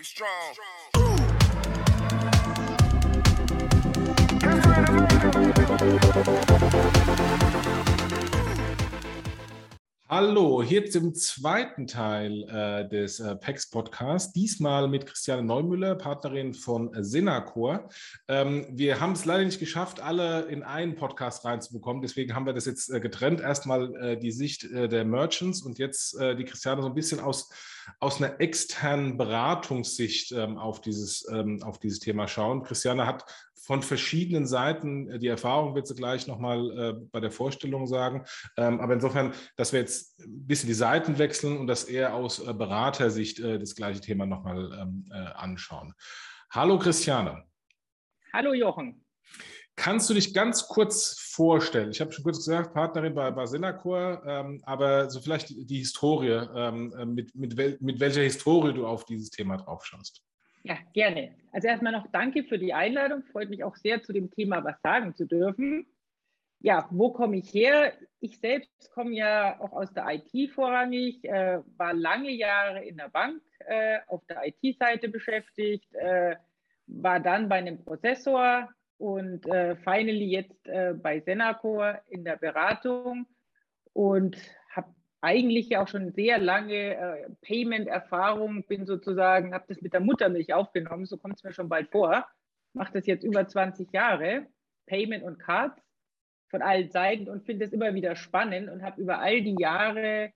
Be strong. Hallo, hier zum zweiten Teil äh, des äh, PEX Podcasts. Diesmal mit Christiane Neumüller, Partnerin von Sinacor. Ähm, wir haben es leider nicht geschafft, alle in einen Podcast reinzubekommen. Deswegen haben wir das jetzt äh, getrennt. Erstmal äh, die Sicht äh, der Merchants und jetzt äh, die Christiane so ein bisschen aus, aus einer externen Beratungssicht ähm, auf, dieses, ähm, auf dieses Thema schauen. Christiane hat von verschiedenen Seiten. äh, Die Erfahrung wird sie gleich nochmal äh, bei der Vorstellung sagen. Ähm, aber insofern, dass wir jetzt ein bisschen die Seiten wechseln und das eher aus äh, Beratersicht äh, das gleiche Thema nochmal ähm, äh, anschauen. Hallo Christiane. Hallo Jochen. Kannst du dich ganz kurz vorstellen? Ich habe schon kurz gesagt, Partnerin bei, Senacor, ähm, aber so vielleicht die Historie, ähm, äh, mit, mit, wel, mit welcher Historie du auf dieses Thema drauf schaust. Ja, gerne. Also erstmal noch danke für die Einladung. Freut mich auch sehr, zu dem Thema was sagen zu dürfen. Ja, wo komme ich her? Ich selbst komme ja auch aus der IT vorrangig, äh, war lange Jahre in der Bank äh, auf der IT-Seite beschäftigt, äh, war dann bei einem Prozessor und äh, finally jetzt äh, bei Senacor in der Beratung und habe eigentlich ja auch schon sehr lange äh, Payment-Erfahrung, bin sozusagen, habe das mit der Muttermilch aufgenommen, so kommt es mir schon bald vor, mache das jetzt über 20 Jahre, Payment und Cards von allen Seiten und finde es immer wieder spannend und habe über all die Jahre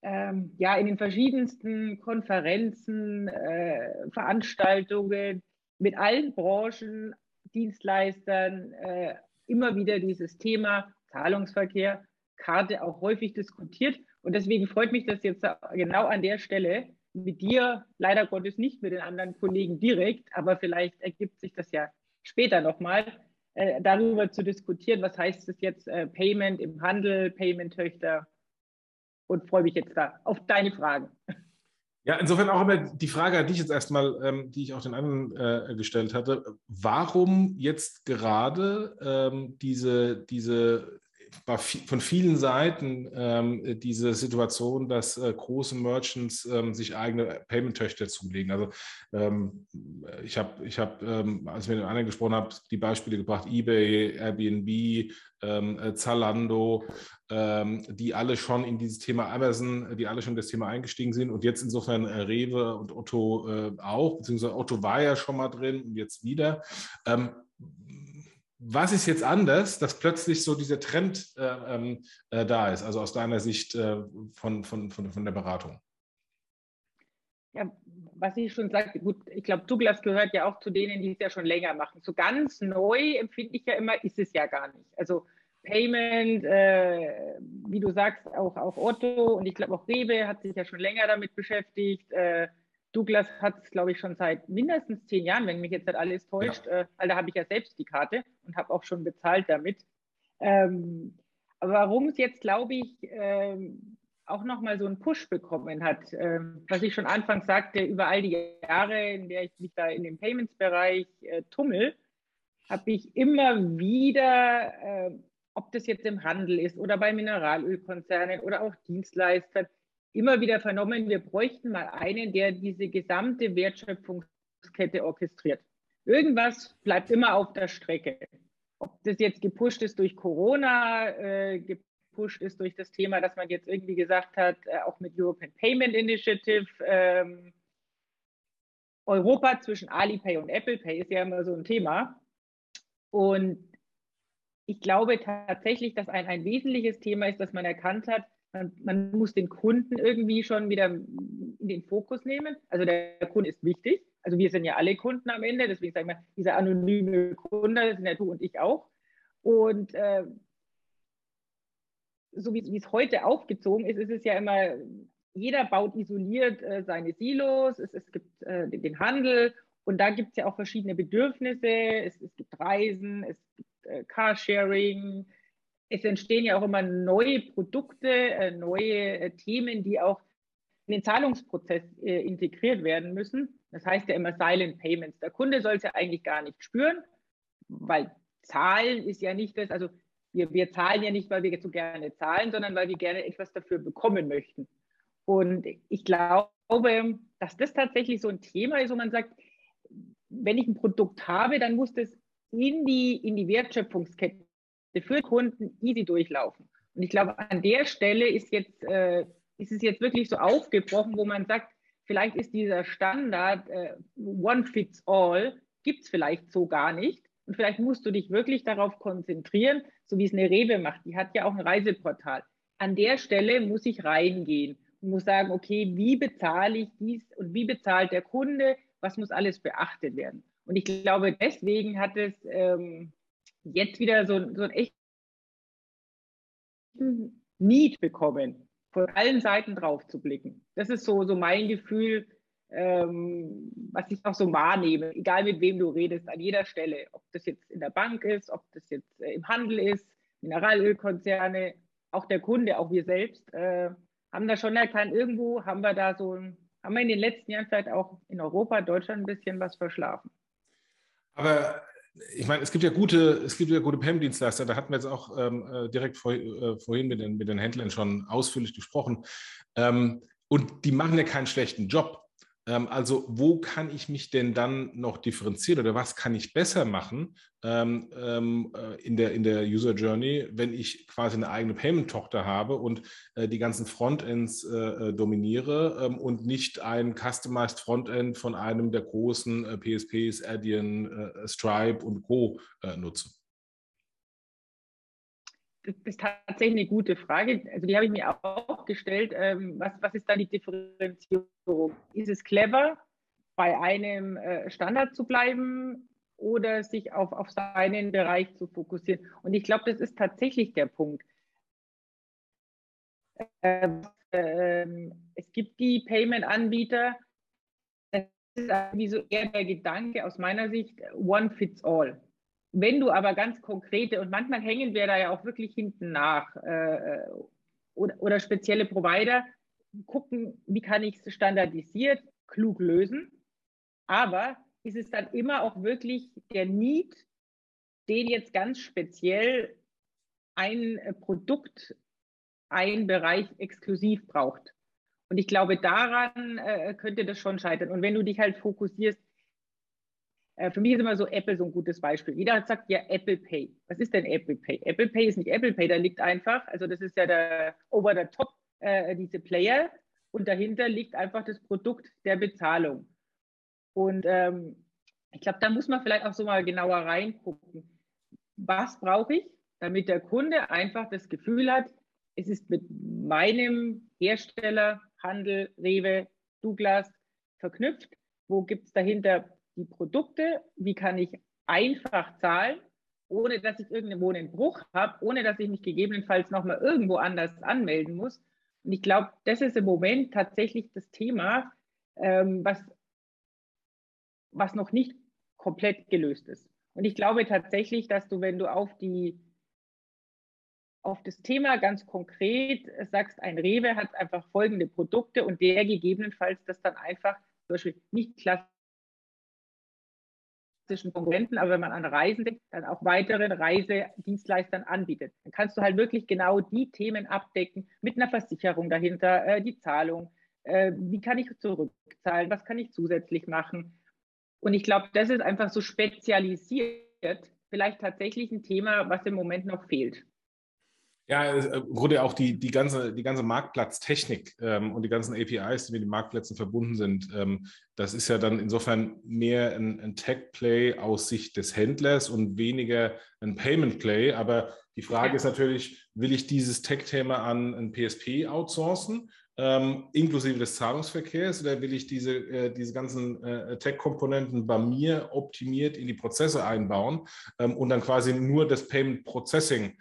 ähm, ja in den verschiedensten Konferenzen, äh, Veranstaltungen mit allen Branchen, Dienstleistern äh, immer wieder dieses Thema Zahlungsverkehr, Karte auch häufig diskutiert. Und deswegen freut mich das jetzt genau an der Stelle mit dir, leider Gottes nicht mit den anderen Kollegen direkt, aber vielleicht ergibt sich das ja später nochmal, äh, darüber zu diskutieren, was heißt es jetzt äh, Payment im Handel, Payment-Töchter und freue mich jetzt da auf deine Fragen. Ja, insofern auch immer die Frage an dich jetzt erstmal, ähm, die ich auch den anderen äh, gestellt hatte. Warum jetzt gerade ähm, diese, diese von vielen Seiten ähm, diese Situation, dass äh, große Merchants ähm, sich eigene Payment-Töchter zulegen. Also ähm, ich habe, ich hab, ähm, als ich mit den anderen gesprochen habe, die Beispiele gebracht, eBay, Airbnb, ähm, äh, Zalando, ähm, die alle schon in dieses Thema Amazon, die alle schon in das Thema eingestiegen sind. Und jetzt insofern äh, Rewe und Otto äh, auch, beziehungsweise Otto war ja schon mal drin und jetzt wieder was ist jetzt anders, dass plötzlich so dieser Trend äh, ähm, äh, da ist, also aus deiner Sicht äh, von, von, von, von der Beratung? Ja, was ich schon sagte, gut, ich glaube, Douglas gehört ja auch zu denen, die es ja schon länger machen. So ganz neu empfinde ich ja immer, ist es ja gar nicht. Also Payment, äh, wie du sagst, auch, auch Otto und ich glaube auch Rewe hat sich ja schon länger damit beschäftigt. Douglas hat es, glaube ich, schon seit mindestens zehn Jahren, wenn mich jetzt nicht alles täuscht, ja. äh, weil da habe ich ja selbst die Karte und habe auch schon bezahlt damit. Ähm, aber warum es jetzt, glaube ich, ähm, auch nochmal so einen Push bekommen hat, ähm, was ich schon anfangs sagte, über all die Jahre, in der ich mich da in dem Payments-Bereich äh, tummel, habe ich immer wieder, äh, ob das jetzt im Handel ist oder bei Mineralölkonzernen oder auch Dienstleistern, immer wieder vernommen, wir bräuchten mal einen, der diese gesamte Wertschöpfungskette orchestriert. Irgendwas bleibt immer auf der Strecke. Ob das jetzt gepusht ist durch Corona, äh, gepusht ist durch das Thema, dass man jetzt irgendwie gesagt hat, äh, auch mit European Payment Initiative, ähm, Europa zwischen Alipay und Apple Pay ist ja immer so ein Thema. Und ich glaube tatsächlich, dass ein, ein wesentliches Thema ist, dass man erkannt hat, man, man, muss den Kunden irgendwie schon wieder in den Fokus nehmen. Also der Kunde ist wichtig. Also wir sind ja alle Kunden am Ende, deswegen sagen wir, dieser anonyme Kunde, das sind ja du und ich auch. Und äh, so wie, es heute aufgezogen ist, ist es ja immer, jeder baut isoliert äh, seine Silos, es, es gibt äh, den Handel und da gibt es ja auch verschiedene Bedürfnisse. Es, es gibt Reisen, es gibt äh, Carsharing, es entstehen ja auch immer neue Produkte, äh, neue äh, Themen, die auch in den Zahlungsprozess äh, integriert werden müssen. Das heißt ja immer Silent Payments. Der Kunde soll es ja eigentlich gar nicht spüren, weil Zahlen ist ja nicht das, also wir, wir zahlen ja nicht, weil wir so gerne zahlen, sondern weil wir gerne etwas dafür bekommen möchten. Und ich glaube, dass das tatsächlich so ein Thema ist, wo man sagt, wenn ich ein Produkt habe, dann muss das in die, in die Wertschöpfungskette für Kunden easy durchlaufen. Und ich glaube, an der Stelle ist, jetzt, äh, ist es jetzt wirklich so aufgebrochen, wo man sagt, vielleicht ist dieser Standard äh, One Fits All, gibt es vielleicht so gar nicht. Und vielleicht musst du dich wirklich darauf konzentrieren, so wie es eine Rewe macht. Die hat ja auch ein Reiseportal. An der Stelle muss ich reingehen und muss sagen, okay, wie bezahle ich dies und wie bezahlt der Kunde? Was muss alles beachtet werden? Und ich glaube, deswegen hat es ähm, jetzt wieder so, so ein echt Need bekommen, von allen Seiten drauf zu blicken. Das ist so, so mein Gefühl, ähm, was ich auch so wahrnehme, egal mit wem du redest, an jeder Stelle, ob das jetzt in der Bank ist, ob das jetzt äh, im Handel ist, Mineralölkonzerne, auch der Kunde, auch wir selbst, äh, haben da schon erkannt, irgendwo haben wir da so ein, haben wir in den letzten Jahren vielleicht auch in Europa, Deutschland ein bisschen was verschlafen. Aber ich meine, es gibt ja gute, es gibt ja gute PEM-Dienstleister, da hatten wir jetzt auch ähm, äh, direkt vor, äh, vorhin mit den, mit den Händlern schon ausführlich gesprochen. Ähm, und die machen ja keinen schlechten Job. Ähm, also wo kann ich mich denn dann noch differenzieren oder was kann ich besser machen ähm, ähm, äh, in, der, in der User Journey, wenn ich quasi eine eigene Payment-Tochter habe und äh, die ganzen Frontends äh, äh dominiere ähm, und nicht ein customized Frontend von einem der großen äh, PSPs, Adyen, äh, Stripe und Co. nutze? Das ist tatsächlich eine gute Frage. Also die habe ich mir auch gestellt. Ähm, was, was ist da die Differenzierung? Ist es clever, bei einem äh, Standard zu bleiben oder sich auf, auf seinen Bereich zu fokussieren? Und ich glaube, das ist tatsächlich der Punkt. Ähm, ähm, es gibt die Payment-Anbieter. Es ist wie so eher der Gedanke aus meiner Sicht, one fits all. Wenn du aber ganz konkrete, und manchmal hängen wir da ja auch wirklich hinten nach, äh, oder, oder spezielle Provider, gucken, wie kann ich es standardisiert, klug lösen. Aber ist es dann immer auch wirklich der Need, den jetzt ganz speziell ein Produkt, ein Bereich exklusiv braucht. Und ich glaube, daran äh, könnte das schon scheitern. Und wenn du dich halt fokussierst, äh, für mich ist immer so Apple so ein gutes Beispiel. Jeder sagt ja Apple Pay. Was ist denn Apple Pay? Apple Pay ist nicht Apple Pay, da liegt einfach, also das ist ja der over the top, äh, diese Player und dahinter liegt einfach das Produkt der Bezahlung. Und ähm, ich glaube, da muss man vielleicht auch so mal genauer reingucken. Was brauche ich, damit der Kunde einfach das Gefühl hat, es ist mit meinem Hersteller, Handel, Rewe, Douglas verknüpft. Wo gibt es dahinter die Produkte, wie kann ich einfach zahlen, ohne dass ich irgendwo einen Bruch habe, ohne dass ich mich gegebenenfalls nochmal irgendwo anders anmelden muss. Und ich glaube, das ist im Moment tatsächlich das Thema, ähm, was, was noch nicht komplett gelöst ist. Und ich glaube tatsächlich, dass du, wenn du auf die auf das Thema ganz konkret sagst, ein Rewe hat einfach folgende Produkte und der gegebenenfalls das dann einfach zum Beispiel nicht klassisch klassischen Konkurrenten, aber wenn man an Reisen denkt, dann auch weiteren Reisedienstleistern anbietet. Dann kannst du halt wirklich genau die Themen abdecken mit einer Versicherung dahinter, äh, die Zahlung, äh, wie kann ich zurückzahlen, was kann ich zusätzlich machen. Und ich glaube, das ist einfach so spezialisiert, vielleicht tatsächlich ein Thema, was im Moment noch fehlt. Ja, äh, im Grunde auch die, die, ganze, die ganze Marktplatztechnik ähm, und die ganzen APIs, die mit den Marktplätzen verbunden sind, ähm, das ist ja dann insofern mehr ein, ein Tech-Play aus Sicht des Händlers und weniger ein Payment-Play. Aber die Frage ist natürlich, will ich dieses Tech-Thema an ein PSP outsourcen, ähm, inklusive des Zahlungsverkehrs, oder will ich diese, äh, diese ganzen äh, Tech-Komponenten bei mir optimiert in die Prozesse einbauen ähm, und dann quasi nur das Payment-Processing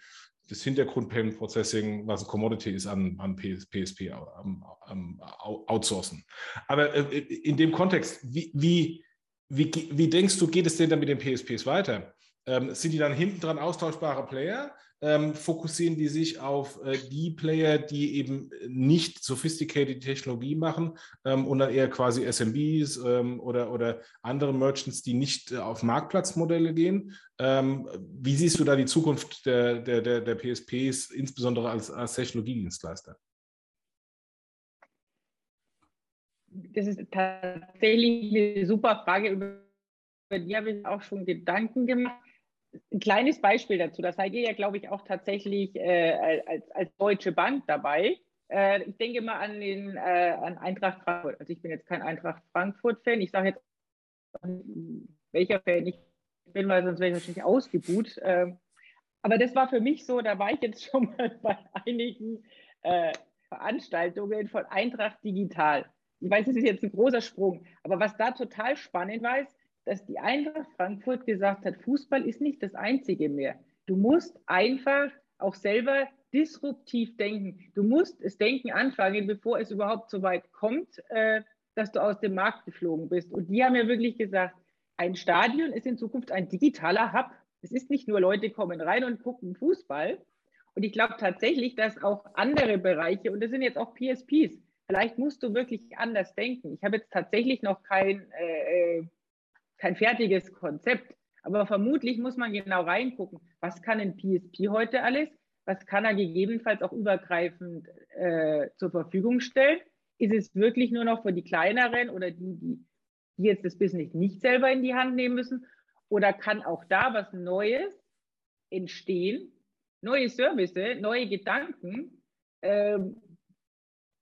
das Hintergrund-Payment Processing, was ein Commodity ist, an, an PSP am, am outsourcen. Aber äh, in dem Kontext, wie, wie, wie, wie denkst du, geht es denn dann mit den PSPs weiter? Ähm, sind die dann hinten dran austauschbare Player? Ähm, fokussieren die sich auf äh, die Player, die eben nicht sophisticated Technologie machen ähm, und dann eher quasi SMBs ähm, oder, oder andere Merchants, die nicht äh, auf Marktplatzmodelle gehen. Ähm, wie siehst du da die Zukunft der, der, der, der PSPs, insbesondere als, als Technologiedienstleister? das ist tatsächlich eine super Frage, über die habe ich auch schon Gedanken gemacht. Ein kleines Beispiel dazu, da seid ihr ja, glaube ich, auch tatsächlich äh, als, als Deutsche Bank dabei. Äh, ich denke mal an, den, äh, an Eintracht Frankfurt. Also ich bin jetzt kein Eintracht Frankfurt-Fan. Ich sage jetzt, welcher Fan ich bin, weil sonst wäre ich wahrscheinlich ausgebuht. Äh, aber das war für mich so, da war ich jetzt schon mal bei einigen äh, Veranstaltungen von Eintracht Digital. Ich weiß, das ist jetzt ein großer Sprung, aber was da total spannend war, ist, dass die Eintracht Frankfurt gesagt hat, Fußball ist nicht das Einzige mehr. Du musst einfach auch selber disruptiv denken. Du musst das Denken anfangen, bevor es überhaupt so weit kommt, äh, dass du aus dem Markt geflogen bist. Und die haben ja wirklich gesagt, ein Stadion ist in Zukunft ein digitaler Hub. Es ist nicht nur Leute kommen rein und gucken Fußball. Und ich glaube tatsächlich, dass auch andere Bereiche, und das sind jetzt auch PSPs, vielleicht musst du wirklich anders denken. Ich habe jetzt tatsächlich noch kein, äh, äh kein fertiges Konzept, aber vermutlich muss man genau reingucken, was kann ein PSP heute alles, was kann er gegebenenfalls auch übergreifend äh, zur Verfügung stellen. Ist es wirklich nur noch für die kleineren oder die, die, jetzt das Business nicht selber in die Hand nehmen müssen? Oder kann auch da was Neues entstehen, neue Services, neue Gedanken, ähm,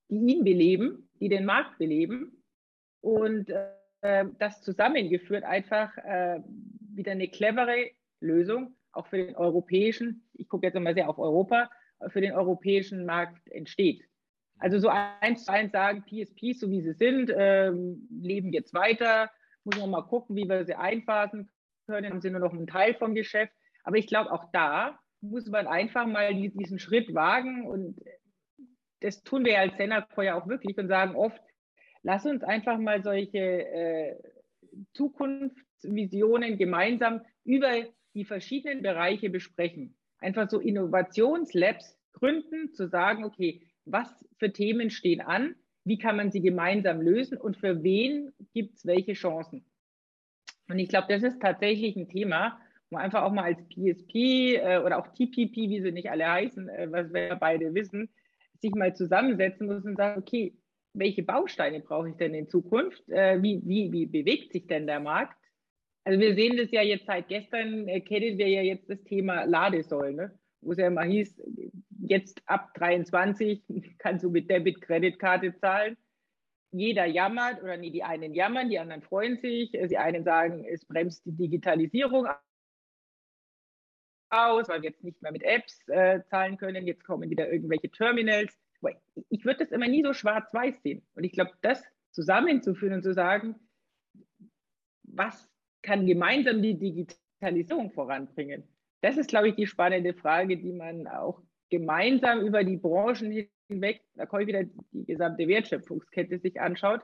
die ihn beleben, die den Markt beleben und äh, das zusammengeführt einfach äh, wieder eine clevere Lösung, auch für den europäischen, ich gucke jetzt immer sehr auf Europa, für den europäischen Markt entsteht. Also so eins zu eins sagen, PSPs, so wie sie sind, ähm, leben jetzt weiter, muss man mal gucken, wie wir sie einphasen können, dann sind nur noch ein Teil vom Geschäft. Aber ich glaube, auch da muss man einfach mal diesen Schritt wagen und das tun wir als Senacor ja auch wirklich und sagen oft, lass uns einfach mal solche äh, Zukunftsvisionen gemeinsam über die verschiedenen Bereiche besprechen. Einfach so Innovationslabs gründen, zu sagen, okay, was für Themen stehen an, wie kann man sie gemeinsam lösen und für wen gibt es welche Chancen. Und ich glaube, das ist tatsächlich ein Thema, wo einfach auch mal als PSP äh, oder auch TPP, wie sie nicht alle heißen, äh, was wir beide wissen, sich mal zusammensetzen muss und sagen, okay, welche Bausteine brauche ich denn in Zukunft? Äh, wie, wie, wie bewegt sich denn der Markt? Also wir sehen das ja jetzt seit gestern, äh, kennen wir ja jetzt das Thema Ladesäule, ne? wo es ja immer hieß, jetzt ab 23 kannst du mit Debit-Kreditkarte zahlen. Jeder jammert, oder nee, die einen jammern, die anderen freuen sich. Die einen sagen, es bremst die Digitalisierung aus, weil wir jetzt nicht mehr mit Apps äh, zahlen können. Jetzt kommen wieder irgendwelche Terminals. Ich würde das immer nie so schwarz-weiß sehen. Und ich glaube, das zusammenzuführen und zu sagen, was kann gemeinsam die Digitalisierung voranbringen? Das ist, glaube ich, die spannende Frage, die man auch gemeinsam über die Branchen hinweg, da komme ich wieder die gesamte Wertschöpfungskette sich anschaut.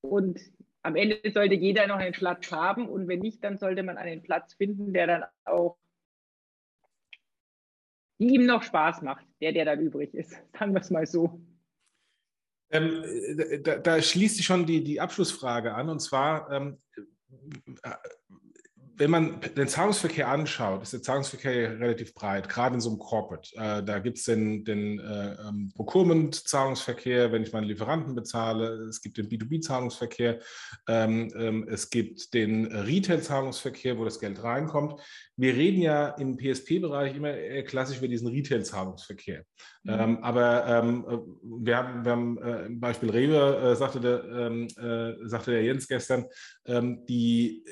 Und am Ende sollte jeder noch einen Platz haben. Und wenn nicht, dann sollte man einen Platz finden, der dann auch die ihm noch Spaß macht, der, der dann übrig ist. Sagen wir es mal so. Ähm, da, da, schließt sich schon die, die Abschlussfrage an, und zwar, ähm, wenn man den Zahlungsverkehr anschaut, ist der Zahlungsverkehr relativ breit, gerade in so einem Corporate. Äh, da gibt es den, den äh, ähm, Procurement-Zahlungsverkehr, wenn ich meinen Lieferanten bezahle. Es gibt den B2B-Zahlungsverkehr. Ähm, ähm, es gibt den Retail-Zahlungsverkehr, wo das Geld reinkommt. Wir reden ja im PSP-Bereich immer klassisch über diesen Retail-Zahlungsverkehr. Mhm. Ähm, aber ähm, wir haben, wir haben äh, im Beispiel Rewe, äh, sagte, der, ähm, äh, sagte der Jens gestern, die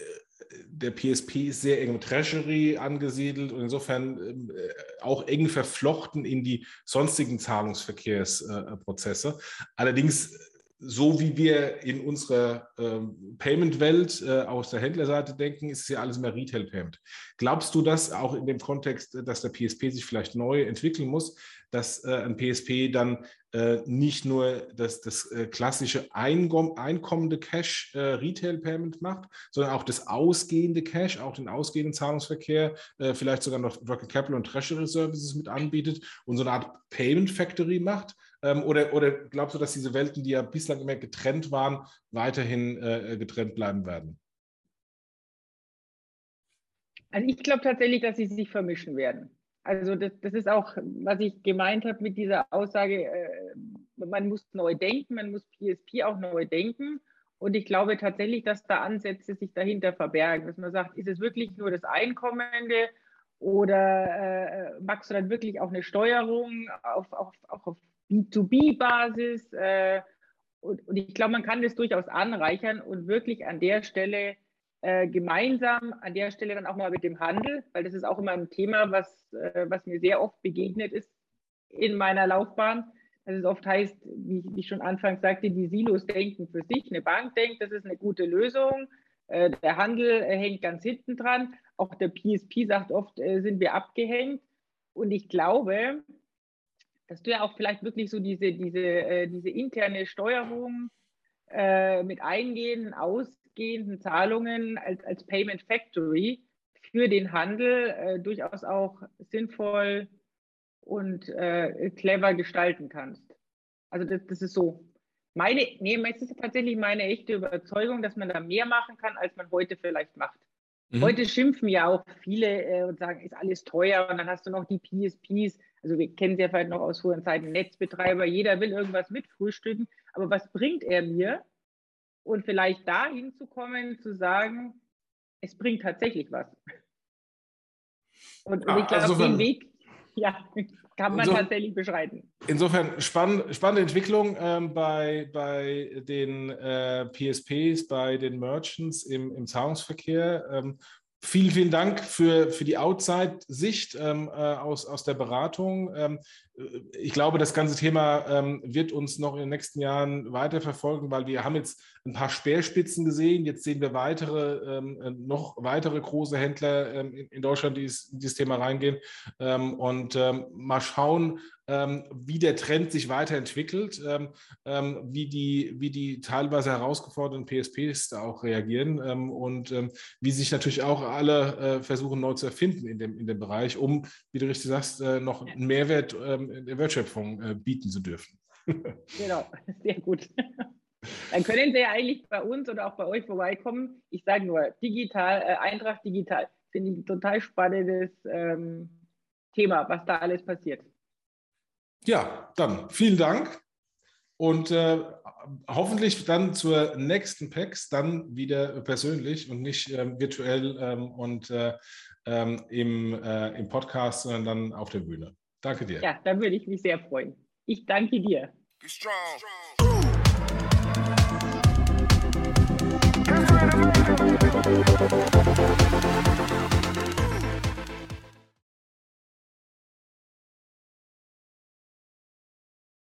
der PSP ist sehr eng mit Treasury angesiedelt und insofern ähm, äh, auch eng verflochten in die sonstigen Zahlungsverkehrsprozesse. Allerdings so wie wir in unserer ähm, Payment-Welt äh, aus der Händlerseite denken, ist es ja alles mehr Retail-Payment. Glaubst du, dass auch in dem Kontext, dass der PSP sich vielleicht neu entwickeln muss, dass äh, ein PSP dann äh, nicht nur das, das äh, klassische einkommende Cash äh, Retail-Payment macht, sondern auch das ausgehende Cash, auch den ausgehenden Zahlungsverkehr, äh, vielleicht sogar noch Working Capital und Treasury Services mit anbietet und so eine Art Payment Factory macht? Ähm, oder, oder glaubst du, dass diese Welten, die ja bislang immer getrennt waren, weiterhin äh, getrennt bleiben werden? Also ich glaube tatsächlich, dass sie sich vermischen werden. Also das, das ist auch, was ich gemeint habe mit dieser Aussage, äh, man muss neu denken, man muss PSP auch neu denken. Und ich glaube tatsächlich, dass da Ansätze sich dahinter verbergen, dass man sagt, ist es wirklich nur das Einkommende oder äh, magst du dann wirklich auch eine Steuerung auf, auf, auch auf B2B-Basis? Äh, und, und, ich glaube, man kann das durchaus anreichern und wirklich an der Stelle äh, gemeinsam, an der Stelle dann auch mal mit dem Handel, weil das ist auch immer ein Thema, was, äh, was mir sehr oft begegnet ist in meiner Laufbahn. Dass es oft heißt, wie, wie ich schon anfangs sagte, die Silos denken für sich. Eine Bank denkt, das ist eine gute Lösung. Äh, der Handel äh, hängt ganz hinten dran. Auch der PSP sagt oft, äh, sind wir abgehängt. Und ich glaube, dass du ja auch vielleicht wirklich so diese, diese, diese interne Steuerung äh, mit eingehenden, ausgehenden Zahlungen als, als Payment Factory für den Handel äh, durchaus auch sinnvoll und äh, clever gestalten kannst. Also das, das ist so meine, nee, es ist tatsächlich meine echte Überzeugung, dass man da mehr machen kann, als man heute vielleicht macht. Mhm. Heute schimpfen ja auch viele äh, und sagen, ist alles teuer und dann hast du noch die PSPs, also wir kennen sie ja vielleicht noch aus früheren Zeiten, Netzbetreiber, jeder will irgendwas mitfrühstücken, aber was bringt er mir? Und vielleicht dahin zu kommen, zu sagen, es bringt tatsächlich was. Und, und ich glaube, also den Weg, ja, kann man so, tatsächlich beschreiten. Insofern spann, spannende Entwicklung ähm, bei, bei den äh, PSPs, bei den Merchants im, im Zahlungsverkehr. Ähm, Vielen, vielen Dank für, für die Outside-Sicht ähm, äh, aus, aus der Beratung. Ähm, äh, ich glaube, das ganze Thema ähm, wird uns noch in den nächsten Jahren weiter verfolgen, weil wir haben jetzt ein paar Speerspitzen gesehen. Jetzt sehen wir weitere, ähm, äh, noch weitere große Händler ähm, in, in, Deutschland, die in dieses Thema reingehen. Ähm, und mal schauen, ähm, wie der Trend sich weiterentwickelt, ähm, ähm, wie, die, wie die teilweise herausgeforderten PSPs da auch reagieren ähm, und ähm, wie sich natürlich auch alle äh, versuchen neu zu erfinden in dem, in dem Bereich, um, wie du richtig sagst, äh, noch einen Mehrwert ähm, in der Wertschöpfung äh, bieten zu dürfen. genau, sehr gut. Dann können Sie ja eigentlich bei uns oder auch bei euch vorbeikommen. Ich sage nur, digital, äh, Eintracht digital. Finde ich ein total spannendes ähm, Thema, was da alles passiert. Ja, dann vielen Dank und äh, hoffentlich dann zur nächsten PAX dann wieder persönlich und nicht äh, virtuell ähm, und äh, ähm, im, äh, im Podcast, sondern dann auf der Bühne. Danke dir. Ja, da würde ich mich sehr freuen. Ich danke dir. Be strong. Be strong.